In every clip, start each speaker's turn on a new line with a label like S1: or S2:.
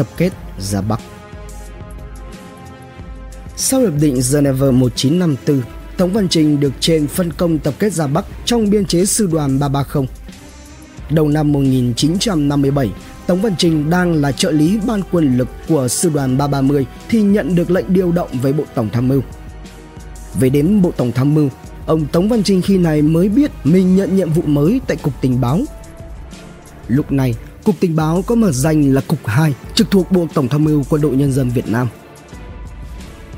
S1: tập kết ra Bắc. Sau Hiệp định Geneva 1954, Tống Văn Trình được trên phân công tập kết ra Bắc trong biên chế sư đoàn 330. Đầu năm 1957, Tống Văn Trình đang là trợ lý ban quân lực của sư đoàn 330 thì nhận được lệnh điều động về Bộ Tổng tham mưu. Về đến Bộ Tổng tham mưu, ông Tống Văn Trình khi này mới biết mình nhận nhiệm vụ mới tại Cục Tình báo. Lúc này, Cục Tình báo có mật danh là Cục 2, trực thuộc Bộ Tổng tham mưu Quân đội Nhân dân Việt Nam.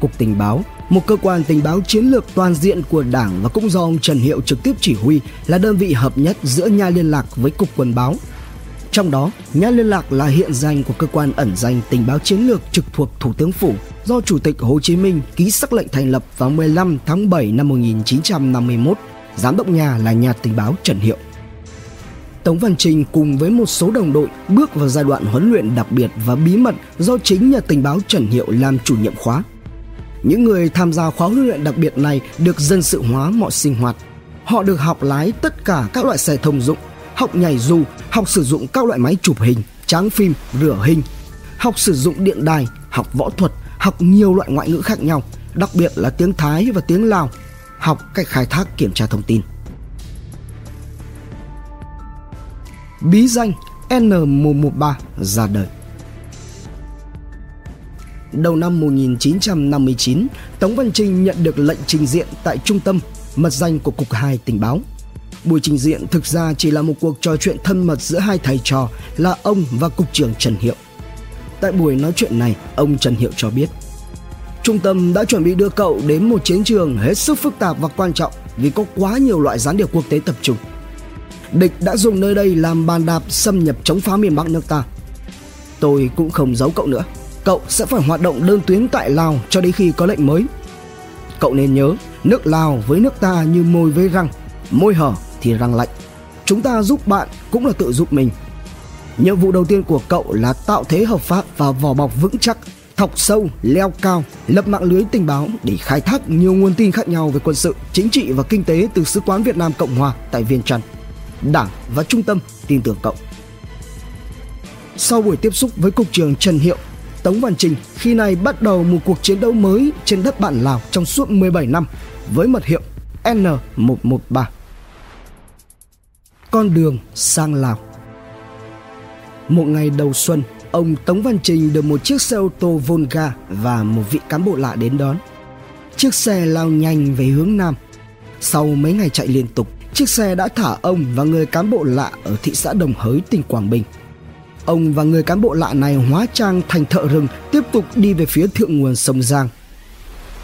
S1: Cục Tình báo, một cơ quan tình báo chiến lược toàn diện của Đảng và cũng do ông Trần Hiệu trực tiếp chỉ huy là đơn vị hợp nhất giữa nhà liên lạc với Cục Quân báo. Trong đó, nhà liên lạc là hiện danh của cơ quan ẩn danh tình báo chiến lược trực thuộc Thủ tướng Phủ do Chủ tịch Hồ Chí Minh ký sắc lệnh thành lập vào 15 tháng 7 năm 1951. Giám đốc nhà là nhà tình báo Trần Hiệu. Tống Văn Trình cùng với một số đồng đội bước vào giai đoạn huấn luyện đặc biệt và bí mật do chính nhà tình báo Trần Hiệu làm chủ nhiệm khóa. Những người tham gia khóa huấn luyện đặc biệt này được dân sự hóa mọi sinh hoạt. Họ được học lái tất cả các loại xe thông dụng, học nhảy dù, học sử dụng các loại máy chụp hình, tráng phim, rửa hình, học sử dụng điện đài, học võ thuật, học nhiều loại ngoại ngữ khác nhau, đặc biệt là tiếng Thái và tiếng Lào, học cách khai thác kiểm tra thông tin. Bí danh N113 ra đời. Đầu năm 1959, Tống Văn Trinh nhận được lệnh trình diện tại trung tâm mật danh của Cục 2 tình báo. Buổi trình diện thực ra chỉ là một cuộc trò chuyện thân mật giữa hai thầy trò là ông và Cục trưởng Trần Hiệu. Tại buổi nói chuyện này, ông Trần Hiệu cho biết Trung tâm đã chuẩn bị đưa cậu đến một chiến trường hết sức phức tạp và quan trọng vì có quá nhiều loại gián điệp quốc tế tập trung. Địch đã dùng nơi đây làm bàn đạp xâm nhập chống phá miền Bắc nước ta. Tôi cũng không giấu cậu nữa. Cậu sẽ phải hoạt động đơn tuyến tại Lào cho đến khi có lệnh mới. Cậu nên nhớ, nước Lào với nước ta như môi với răng, môi hở thì răng lạnh. Chúng ta giúp bạn cũng là tự giúp mình. Nhiệm vụ đầu tiên của cậu là tạo thế hợp pháp và vỏ bọc vững chắc thọc sâu, leo cao, lập mạng lưới tình báo để khai thác nhiều nguồn tin khác nhau về quân sự, chính trị và kinh tế từ Sứ quán Việt Nam Cộng Hòa tại Viên Trăn. Đảng và Trung tâm tin tưởng cậu. Sau buổi tiếp xúc với Cục trưởng Trần Hiệu, Tống Văn Trình khi này bắt đầu một cuộc chiến đấu mới trên đất bản Lào trong suốt 17 năm với mật hiệu N113. Con đường sang Lào Một ngày đầu xuân, ông Tống Văn Trình được một chiếc xe ô tô Volga và một vị cán bộ lạ đến đón. Chiếc xe lao nhanh về hướng Nam. Sau mấy ngày chạy liên tục, chiếc xe đã thả ông và người cán bộ lạ ở thị xã Đồng Hới, tỉnh Quảng Bình. Ông và người cán bộ lạ này hóa trang thành thợ rừng tiếp tục đi về phía thượng nguồn sông Giang.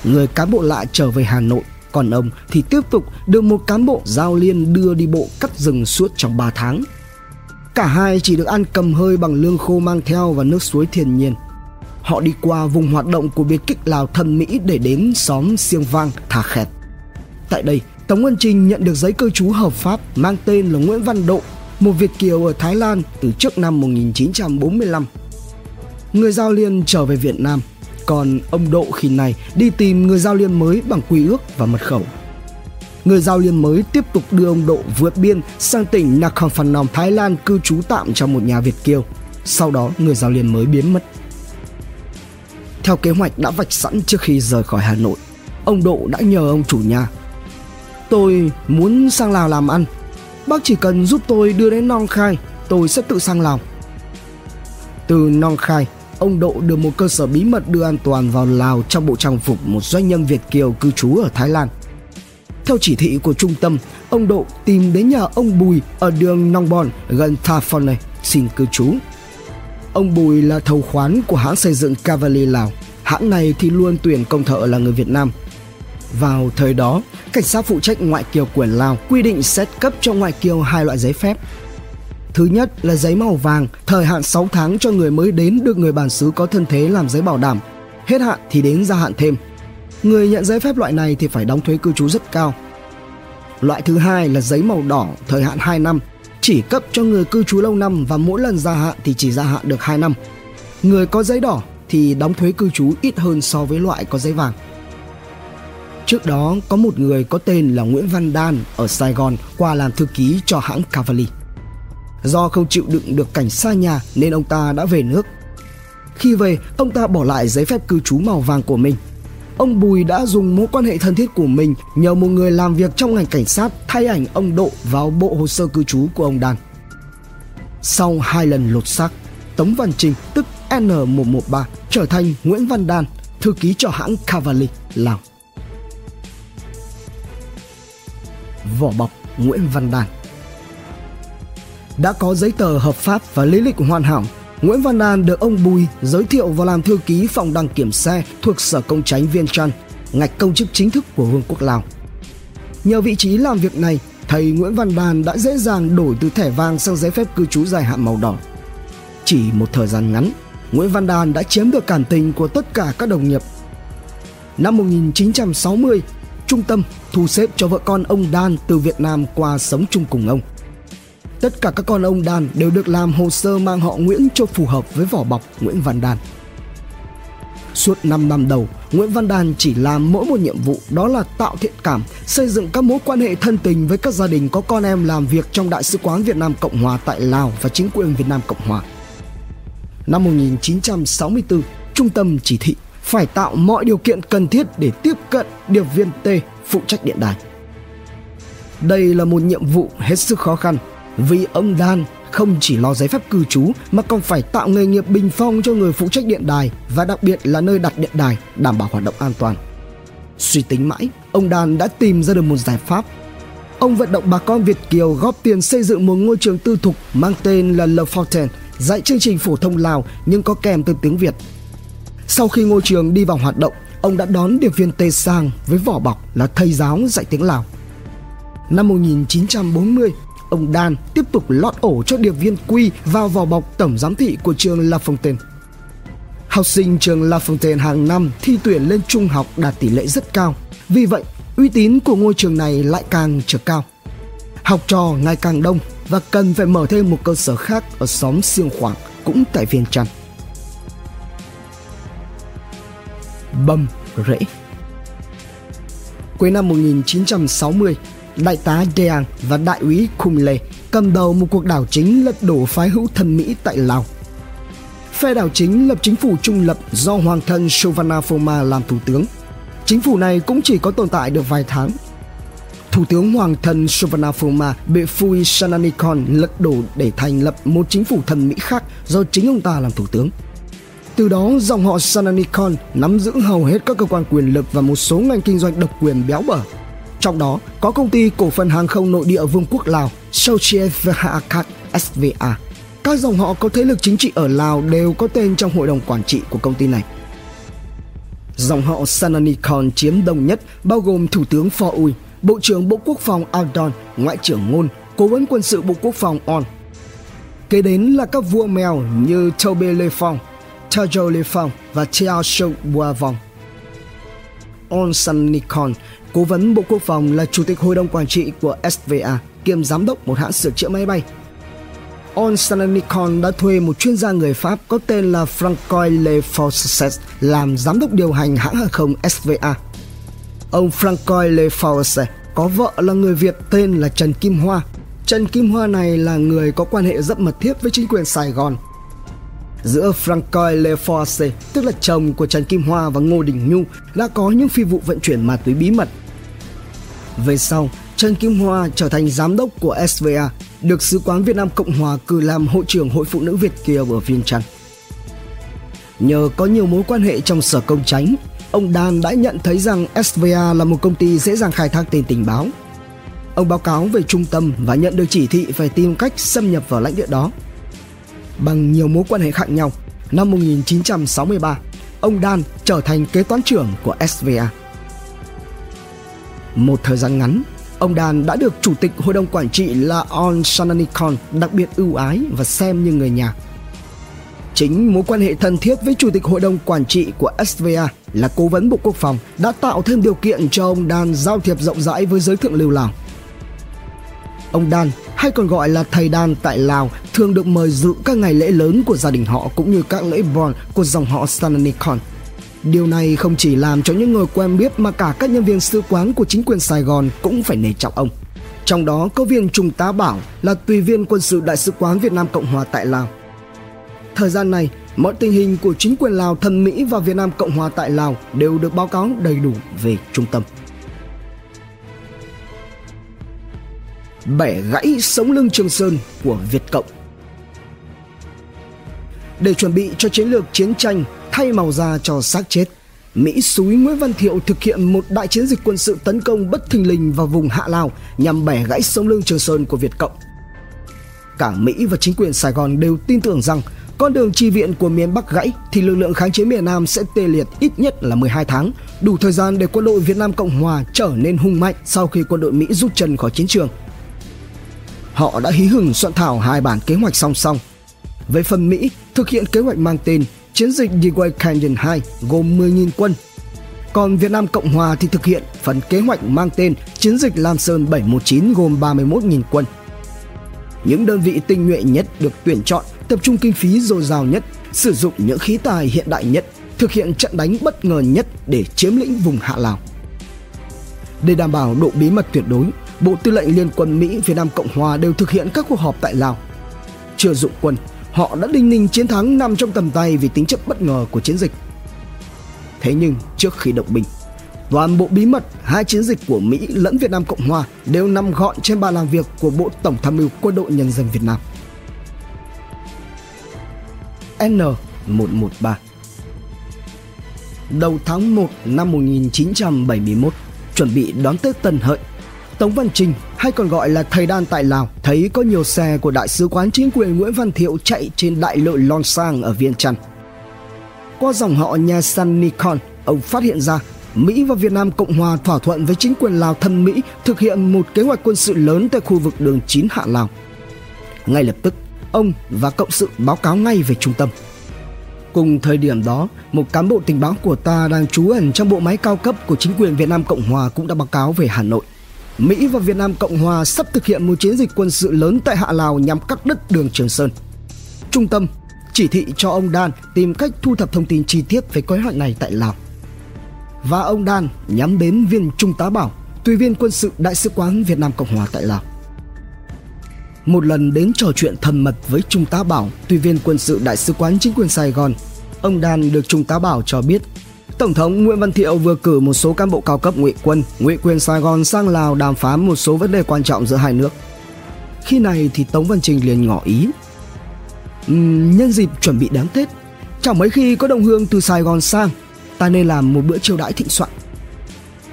S1: Người cán bộ lạ trở về Hà Nội, còn ông thì tiếp tục được một cán bộ giao liên đưa đi bộ cắt rừng suốt trong 3 tháng. Cả hai chỉ được ăn cầm hơi bằng lương khô mang theo và nước suối thiên nhiên. Họ đi qua vùng hoạt động của biệt kích Lào thân Mỹ để đến xóm Siêng Vang, Thà Khẹt. Tại đây, Tống Văn Trinh nhận được giấy cư trú hợp pháp mang tên là Nguyễn Văn Độ, một Việt kiều ở Thái Lan từ trước năm 1945. Người giao liên trở về Việt Nam, còn ông Độ khi này đi tìm người giao liên mới bằng quy ước và mật khẩu. Người giao liên mới tiếp tục đưa ông Độ vượt biên sang tỉnh Nakhon Phanom, Thái Lan cư trú tạm trong một nhà Việt kiều. Sau đó người giao liên mới biến mất. Theo kế hoạch đã vạch sẵn trước khi rời khỏi Hà Nội, ông Độ đã nhờ ông chủ nhà. Tôi muốn sang Lào làm ăn. Bác chỉ cần giúp tôi đưa đến Nong Khai, tôi sẽ tự sang Lào. Từ Nong Khai, ông Độ được một cơ sở bí mật đưa an toàn vào Lào trong bộ trang phục một doanh nhân Việt Kiều cư trú ở Thái Lan. Theo chỉ thị của trung tâm, ông Độ tìm đến nhà ông Bùi ở đường Nong Bon gần Thafone xin cư trú. Ông Bùi là thầu khoán của hãng xây dựng Cavalier Lào. Hãng này thì luôn tuyển công thợ là người Việt Nam. Vào thời đó, cảnh sát phụ trách ngoại kiều của Lào quy định xét cấp cho ngoại kiều hai loại giấy phép. Thứ nhất là giấy màu vàng, thời hạn 6 tháng cho người mới đến được người bản xứ có thân thế làm giấy bảo đảm. Hết hạn thì đến gia hạn thêm. Người nhận giấy phép loại này thì phải đóng thuế cư trú rất cao. Loại thứ hai là giấy màu đỏ, thời hạn 2 năm, chỉ cấp cho người cư trú lâu năm và mỗi lần gia hạn thì chỉ gia hạn được 2 năm. Người có giấy đỏ thì đóng thuế cư trú ít hơn so với loại có giấy vàng. Trước đó có một người có tên là Nguyễn Văn Đan ở Sài Gòn qua làm thư ký cho hãng Cavalli. Do không chịu đựng được cảnh xa nhà nên ông ta đã về nước. Khi về, ông ta bỏ lại giấy phép cư trú màu vàng của mình. Ông Bùi đã dùng mối quan hệ thân thiết của mình nhờ một người làm việc trong ngành cảnh sát thay ảnh ông Độ vào bộ hồ sơ cư trú của ông Đan. Sau hai lần lột xác, Tống Văn Trình tức N113 trở thành Nguyễn Văn Đan, thư ký cho hãng Cavalli, Lào. Vỏ bọc Nguyễn Văn Đan Đã có giấy tờ hợp pháp và lý lịch hoàn hảo Nguyễn Văn Đan được ông Bùi giới thiệu vào làm thư ký phòng đăng kiểm xe thuộc Sở Công Tránh Viên Trăn, ngạch công chức chính thức của Vương quốc Lào. Nhờ vị trí làm việc này, thầy Nguyễn Văn Đan đã dễ dàng đổi từ thẻ vàng sang giấy phép cư trú dài hạn màu đỏ. Chỉ một thời gian ngắn, Nguyễn Văn Đan đã chiếm được cảm tình của tất cả các đồng nghiệp. Năm 1960, trung tâm thu xếp cho vợ con ông Đan từ Việt Nam qua sống chung cùng ông. Tất cả các con ông Đan đều được làm hồ sơ mang họ Nguyễn cho phù hợp với vỏ bọc Nguyễn Văn Đan. Suốt 5 năm đầu, Nguyễn Văn Đan chỉ làm mỗi một nhiệm vụ đó là tạo thiện cảm, xây dựng các mối quan hệ thân tình với các gia đình có con em làm việc trong Đại sứ quán Việt Nam Cộng Hòa tại Lào và chính quyền Việt Nam Cộng Hòa. Năm 1964, trung tâm chỉ thị phải tạo mọi điều kiện cần thiết để tiếp cận điệp viên T phụ trách điện đài. Đây là một nhiệm vụ hết sức khó khăn vì ông Dan không chỉ lo giấy phép cư trú mà còn phải tạo nghề nghiệp bình phong cho người phụ trách điện đài và đặc biệt là nơi đặt điện đài đảm bảo hoạt động an toàn. Suy tính mãi, ông Dan đã tìm ra được một giải pháp. Ông vận động bà con Việt Kiều góp tiền xây dựng một ngôi trường tư thục mang tên là Le Fontaine, dạy chương trình phổ thông Lào nhưng có kèm từ tiếng Việt. Sau khi ngôi trường đi vào hoạt động, ông đã đón điệp viên Tê Sang với vỏ bọc là thầy giáo dạy tiếng Lào. Năm 1940, ông Dan tiếp tục lót ổ cho điệp viên Quy vào vỏ bọc tổng giám thị của trường La Fontaine. Học sinh trường La Fontaine hàng năm thi tuyển lên trung học đạt tỷ lệ rất cao. Vì vậy, uy tín của ngôi trường này lại càng trở cao. Học trò ngày càng đông và cần phải mở thêm một cơ sở khác ở xóm Siêng Khoảng cũng tại Viên Trăn. Bầm rễ Cuối năm 1960, đại tá Deang và đại úy Kumle cầm đầu một cuộc đảo chính lật đổ phái hữu thân Mỹ tại Lào. Phe đảo chính lập chính phủ trung lập do hoàng thân Sovanafoma làm thủ tướng. Chính phủ này cũng chỉ có tồn tại được vài tháng. Thủ tướng hoàng thân Sovanafoma bị Phui Sananikon lật đổ để thành lập một chính phủ thần Mỹ khác do chính ông ta làm thủ tướng. Từ đó, dòng họ Sananikon nắm giữ hầu hết các cơ quan quyền lực và một số ngành kinh doanh độc quyền béo bở trong đó có công ty cổ phần hàng không nội địa Vương quốc Lào Sochievakat SVA. Các dòng họ có thế lực chính trị ở Lào đều có tên trong hội đồng quản trị của công ty này. Dòng họ Sananikon chiếm đông nhất bao gồm Thủ tướng Phò Uy, Bộ trưởng Bộ Quốc phòng Aldon, Ngoại trưởng Ngôn, Cố vấn quân sự Bộ Quốc phòng On. Kế đến là các vua mèo như Tobe Le Phong, Tajo Le Phong và Tiao Shou Boavong. On Sananikon Cố vấn Bộ Quốc phòng là Chủ tịch Hội đồng Quản trị của SVA kiêm giám đốc một hãng sửa chữa máy bay. On Sananikon đã thuê một chuyên gia người Pháp có tên là Francois Leforces làm giám đốc điều hành hãng hàng không SVA. Ông Francois Leforces có vợ là người Việt tên là Trần Kim Hoa. Trần Kim Hoa này là người có quan hệ rất mật thiết với chính quyền Sài Gòn giữa Francois Leforce, tức là chồng của Trần Kim Hoa và Ngô Đình Nhu, đã có những phi vụ vận chuyển ma túy bí mật. Về sau, Trần Kim Hoa trở thành giám đốc của SVA, được Sứ quán Việt Nam Cộng Hòa cử làm hội trưởng Hội Phụ nữ Việt Kiều ở Viên Trăn. Nhờ có nhiều mối quan hệ trong sở công tránh, ông Dan đã nhận thấy rằng SVA là một công ty dễ dàng khai thác tên tình báo. Ông báo cáo về trung tâm và nhận được chỉ thị phải tìm cách xâm nhập vào lãnh địa đó – bằng nhiều mối quan hệ khác nhau. Năm 1963, ông Dan trở thành kế toán trưởng của SVA. Một thời gian ngắn, ông Dan đã được chủ tịch hội đồng quản trị là On Sananikon đặc biệt ưu ái và xem như người nhà. Chính mối quan hệ thân thiết với chủ tịch hội đồng quản trị của SVA là cố vấn Bộ Quốc phòng đã tạo thêm điều kiện cho ông Dan giao thiệp rộng rãi với giới thượng lưu Lào. Ông Dan hay còn gọi là thầy đàn tại Lào thường được mời dự các ngày lễ lớn của gia đình họ cũng như các lễ Bon của dòng họ Sananikon. Điều này không chỉ làm cho những người quen biết mà cả các nhân viên sứ quán của chính quyền Sài Gòn cũng phải nể trọng ông. Trong đó có viên trung tá Bảo là tùy viên quân sự đại sứ quán Việt Nam Cộng Hòa tại Lào. Thời gian này, mọi tình hình của chính quyền Lào thân Mỹ và Việt Nam Cộng Hòa tại Lào đều được báo cáo đầy đủ về trung tâm. Bẻ gãy sống lưng Trường Sơn của Việt Cộng Để chuẩn bị cho chiến lược chiến tranh thay màu da cho xác chết, Mỹ xúi Nguyễn Văn Thiệu thực hiện một đại chiến dịch quân sự tấn công bất thình lình vào vùng Hạ Lào nhằm bẻ gãy sống lưng Trường Sơn của Việt Cộng. Cả Mỹ và chính quyền Sài Gòn đều tin tưởng rằng con đường chi viện của miền Bắc gãy thì lực lượng kháng chiến miền Nam sẽ tê liệt ít nhất là 12 tháng, đủ thời gian để quân đội Việt Nam Cộng Hòa trở nên hung mạnh sau khi quân đội Mỹ rút chân khỏi chiến trường. Họ đã hí hửng soạn thảo hai bản kế hoạch song song. Về phần Mỹ, thực hiện kế hoạch mang tên Chiến dịch Dewey Canyon 2 gồm 10.000 quân. Còn Việt Nam Cộng Hòa thì thực hiện phần kế hoạch mang tên Chiến dịch Lam Sơn 719 gồm 31.000 quân. Những đơn vị tinh nhuệ nhất được tuyển chọn, tập trung kinh phí dồi dào nhất, sử dụng những khí tài hiện đại nhất, thực hiện trận đánh bất ngờ nhất để chiếm lĩnh vùng Hạ Lào. Để đảm bảo độ bí mật tuyệt đối, Bộ Tư lệnh Liên quân Mỹ Việt Nam Cộng Hòa đều thực hiện các cuộc họp tại Lào. Chưa dụng quân, họ đã đinh ninh chiến thắng nằm trong tầm tay vì tính chất bất ngờ của chiến dịch. Thế nhưng trước khi động binh, toàn bộ bí mật hai chiến dịch của Mỹ lẫn Việt Nam Cộng Hòa đều nằm gọn trên bàn làm việc của Bộ Tổng tham mưu Quân đội Nhân dân Việt Nam. N113 Đầu tháng 1 năm 1971, chuẩn bị đón Tết Tân Hợi, Tống Văn Trình hay còn gọi là thầy đan tại Lào thấy có nhiều xe của đại sứ quán chính quyền Nguyễn Văn Thiệu chạy trên đại lộ Lon Sang ở Viên Chăn. Qua dòng họ nhà San Nikon, ông phát hiện ra Mỹ và Việt Nam Cộng Hòa thỏa thuận với chính quyền Lào thân Mỹ thực hiện một kế hoạch quân sự lớn tại khu vực đường 9 Hạ Lào. Ngay lập tức, ông và cộng sự báo cáo ngay về trung tâm. Cùng thời điểm đó, một cán bộ tình báo của ta đang trú ẩn trong bộ máy cao cấp của chính quyền Việt Nam Cộng Hòa cũng đã báo cáo về Hà Nội. Mỹ và Việt Nam Cộng Hòa sắp thực hiện một chiến dịch quân sự lớn tại Hạ Lào nhằm cắt đứt đường Trường Sơn. Trung tâm chỉ thị cho ông Đan tìm cách thu thập thông tin chi tiết về kế hoạch này tại Lào. Và ông Đan nhắm đến viên Trung tá Bảo, tùy viên quân sự Đại sứ quán Việt Nam Cộng Hòa tại Lào. Một lần đến trò chuyện thân mật với Trung tá Bảo, tùy viên quân sự Đại sứ quán chính quyền Sài Gòn, ông Đan được Trung tá Bảo cho biết Tổng thống Nguyễn Văn Thiệu vừa cử một số cán bộ cao cấp ngụy quân, ngụy quyền Sài Gòn sang Lào đàm phán một số vấn đề quan trọng giữa hai nước. Khi này thì Tống Văn Trình liền ngỏ ý. Uhm, nhân dịp chuẩn bị đám Tết, chẳng mấy khi có đồng hương từ Sài Gòn sang, ta nên làm một bữa chiêu đãi thịnh soạn.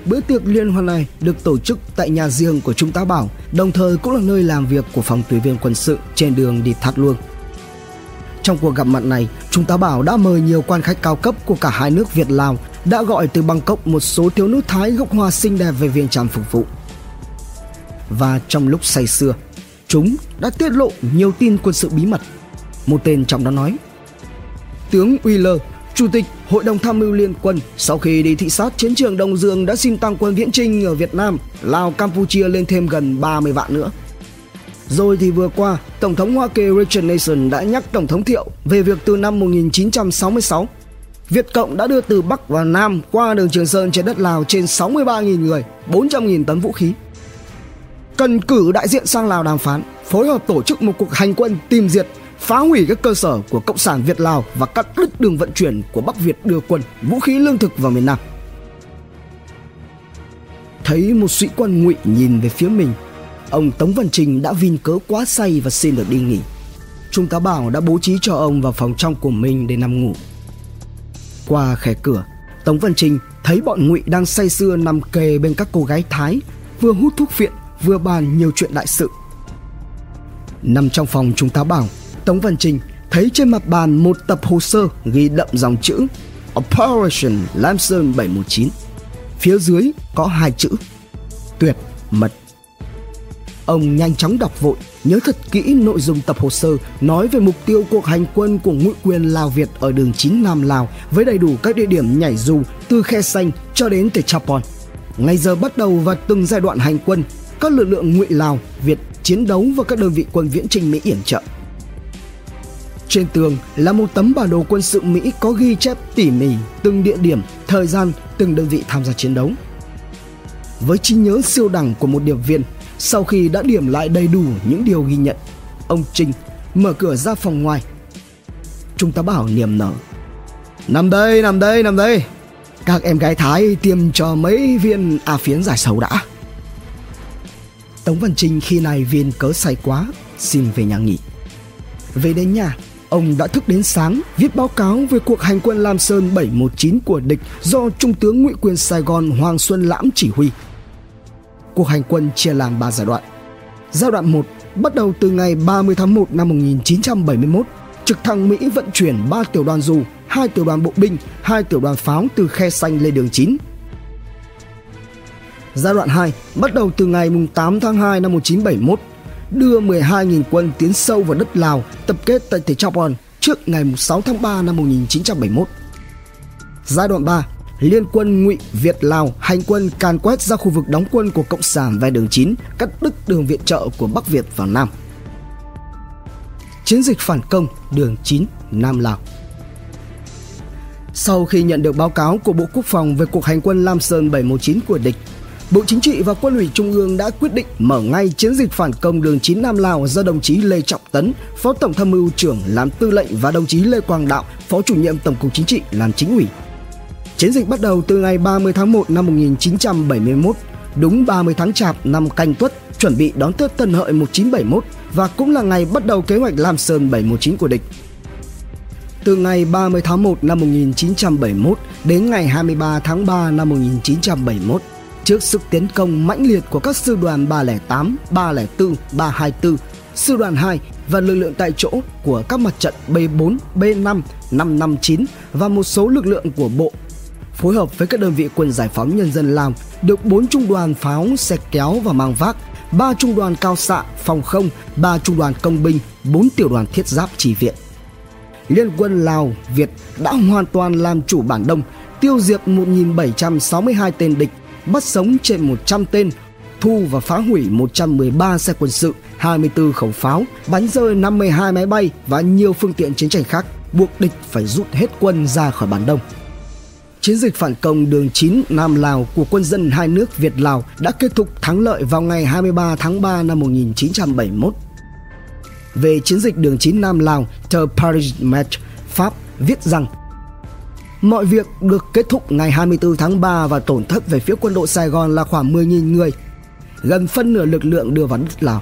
S1: Bữa tiệc liên hoan này được tổ chức tại nhà riêng của Trung tá Bảo, đồng thời cũng là nơi làm việc của phòng tùy viên quân sự trên đường đi thắt Luông. Trong cuộc gặp mặt này, Trung tá Bảo đã mời nhiều quan khách cao cấp của cả hai nước Việt Lào đã gọi từ Bangkok một số thiếu nữ Thái gốc hoa xinh đẹp về viên tràm phục vụ. Và trong lúc say sưa, chúng đã tiết lộ nhiều tin quân sự bí mật. Một tên trong đó nói Tướng Wheeler, Chủ tịch Hội đồng Tham mưu Liên quân sau khi đi thị sát chiến trường Đông Dương đã xin tăng quân viễn trinh ở Việt Nam, Lào, Campuchia lên thêm gần 30 vạn nữa. Rồi thì vừa qua, Tổng thống Hoa Kỳ Richard Nixon đã nhắc Tổng thống Thiệu về việc từ năm 1966, Việt Cộng đã đưa từ Bắc và Nam qua đường Trường Sơn trên đất Lào trên 63.000 người, 400.000 tấn vũ khí. Cần cử đại diện sang Lào đàm phán, phối hợp tổ chức một cuộc hành quân tìm diệt, phá hủy các cơ sở của Cộng sản Việt Lào và cắt đứt đường vận chuyển của Bắc Việt đưa quân, vũ khí lương thực vào miền Nam. Thấy một sĩ quan ngụy nhìn về phía mình Ông Tống Văn Trình đã vin cớ quá say và xin được đi nghỉ. Trung tá Bảo đã bố trí cho ông vào phòng trong của mình để nằm ngủ. Qua khe cửa, Tống Văn Trình thấy bọn ngụy đang say sưa nằm kề bên các cô gái Thái, vừa hút thuốc viện, vừa bàn nhiều chuyện đại sự. Nằm trong phòng Trung tá Bảo, Tống Văn Trình thấy trên mặt bàn một tập hồ sơ ghi đậm dòng chữ Operation Lam Sơn 719. Phía dưới có hai chữ Tuyệt mật Ông nhanh chóng đọc vội, nhớ thật kỹ nội dung tập hồ sơ nói về mục tiêu cuộc hành quân của ngụy quyền Lào Việt ở đường 9 Nam Lào với đầy đủ các địa điểm nhảy dù từ Khe Xanh cho đến Techapon. Ngày giờ bắt đầu và từng giai đoạn hành quân, các lực lượng ngụy Lào, Việt chiến đấu và các đơn vị quân viễn trinh Mỹ yểm trợ. Trên tường là một tấm bản đồ quân sự Mỹ có ghi chép tỉ mỉ từng địa điểm, thời gian, từng đơn vị tham gia chiến đấu. Với trí nhớ siêu đẳng của một điệp viên, sau khi đã điểm lại đầy đủ những điều ghi nhận, ông Trinh mở cửa ra phòng ngoài. Chúng ta Bảo niềm nở Nằm đây, nằm đây, nằm đây Các em gái Thái tiêm cho mấy viên A phiến giải sầu đã Tống Văn Trinh khi này viên cớ say quá Xin về nhà nghỉ Về đến nhà Ông đã thức đến sáng viết báo cáo về cuộc hành quân Lam Sơn 719 của địch do Trung tướng Ngụy quyền Sài Gòn Hoàng Xuân Lãm chỉ huy. Cuộc hành quân chia làm 3 giai đoạn. Giai đoạn 1 bắt đầu từ ngày 30 tháng 1 năm 1971, trực thăng Mỹ vận chuyển 3 tiểu đoàn dù, 2 tiểu đoàn bộ binh, 2 tiểu đoàn pháo từ khe xanh lên đường 9. Giai đoạn 2 bắt đầu từ ngày 8 tháng 2 năm 1971, đưa 12.000 quân tiến sâu vào đất Lào tập kết tại Thể Chapon trước ngày 6 tháng 3 năm 1971. Giai đoạn 3 Liên quân ngụy Việt Lào hành quân càn quét ra khu vực đóng quân của Cộng sản ven đường 9, cắt đứt đường viện trợ của Bắc Việt vào Nam. Chiến dịch phản công đường 9 Nam Lào Sau khi nhận được báo cáo của Bộ Quốc phòng về cuộc hành quân Lam Sơn 719 của địch, Bộ Chính trị và Quân ủy Trung ương đã quyết định mở ngay chiến dịch phản công đường 9 Nam Lào do đồng chí Lê Trọng Tấn, Phó Tổng tham mưu trưởng làm tư lệnh và đồng chí Lê Quang Đạo, Phó chủ nhiệm Tổng cục Chính trị làm chính ủy. Chiến dịch bắt đầu từ ngày 30 tháng 1 năm 1971, đúng 30 tháng Chạp năm Canh Tuất, chuẩn bị đón Tết Tân Hợi 1971 và cũng là ngày bắt đầu kế hoạch Lam Sơn 719 của địch. Từ ngày 30 tháng 1 năm 1971 đến ngày 23 tháng 3 năm 1971, Trước sức tiến công mãnh liệt của các sư đoàn 308, 304, 324, sư đoàn 2 và lực lượng tại chỗ của các mặt trận B4, B5, 559 và một số lực lượng của bộ phối hợp với các đơn vị quân giải phóng nhân dân Lào được 4 trung đoàn pháo, xe kéo và mang vác, 3 trung đoàn cao xạ, phòng không, 3 trung đoàn công binh, 4 tiểu đoàn thiết giáp chỉ viện. Liên quân Lào, Việt đã hoàn toàn làm chủ bản Đông, tiêu diệt 1.762 tên địch bắt sống trên 100 tên, thu và phá hủy 113 xe quân sự, 24 khẩu pháo, bắn rơi 52 máy bay và nhiều phương tiện chiến tranh khác, buộc địch phải rút hết quân ra khỏi bản Đông. Chiến dịch phản công đường 9 Nam Lào của quân dân hai nước Việt Lào đã kết thúc thắng lợi vào ngày 23 tháng 3 năm 1971. Về chiến dịch đường 9 Nam Lào, tờ Paris Match, Pháp viết rằng Mọi việc được kết thúc ngày 24 tháng 3 và tổn thất về phía quân đội Sài Gòn là khoảng 10.000 người, gần phân nửa lực lượng đưa vào đất Lào.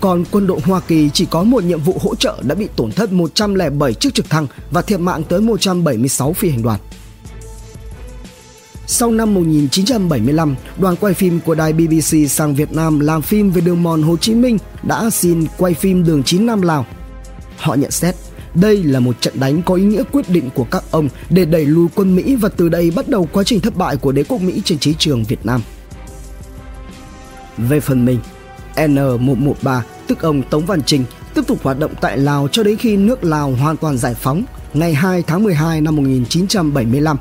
S1: Còn quân đội Hoa Kỳ chỉ có một nhiệm vụ hỗ trợ đã bị tổn thất 107 chiếc trực thăng và thiệt mạng tới 176 phi hành đoàn. Sau năm 1975, đoàn quay phim của đài BBC sang Việt Nam làm phim về đường mòn Hồ Chí Minh đã xin quay phim đường 9 Nam Lào. Họ nhận xét đây là một trận đánh có ý nghĩa quyết định của các ông để đẩy lùi quân Mỹ và từ đây bắt đầu quá trình thất bại của đế quốc Mỹ trên chiến trường Việt Nam. Về phần mình, N113 tức ông Tống Văn Trình tiếp tục hoạt động tại Lào cho đến khi nước Lào hoàn toàn giải phóng ngày 2 tháng 12 năm 1975.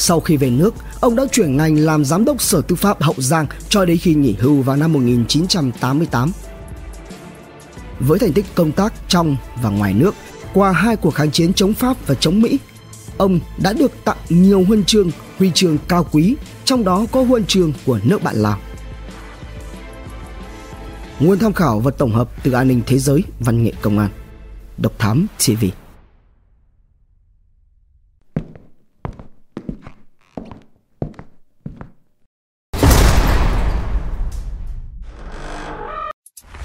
S1: Sau khi về nước, ông đã chuyển ngành làm giám đốc Sở Tư pháp Hậu Giang cho đến khi nghỉ hưu vào năm 1988 với thành tích công tác trong và ngoài nước qua hai cuộc kháng chiến chống Pháp và chống Mỹ. Ông đã được tặng nhiều huân chương, huy chương cao quý, trong đó có huân chương của nước bạn Lào. Nguồn tham khảo và tổng hợp từ An ninh Thế giới, Văn nghệ Công an. Độc Thám TV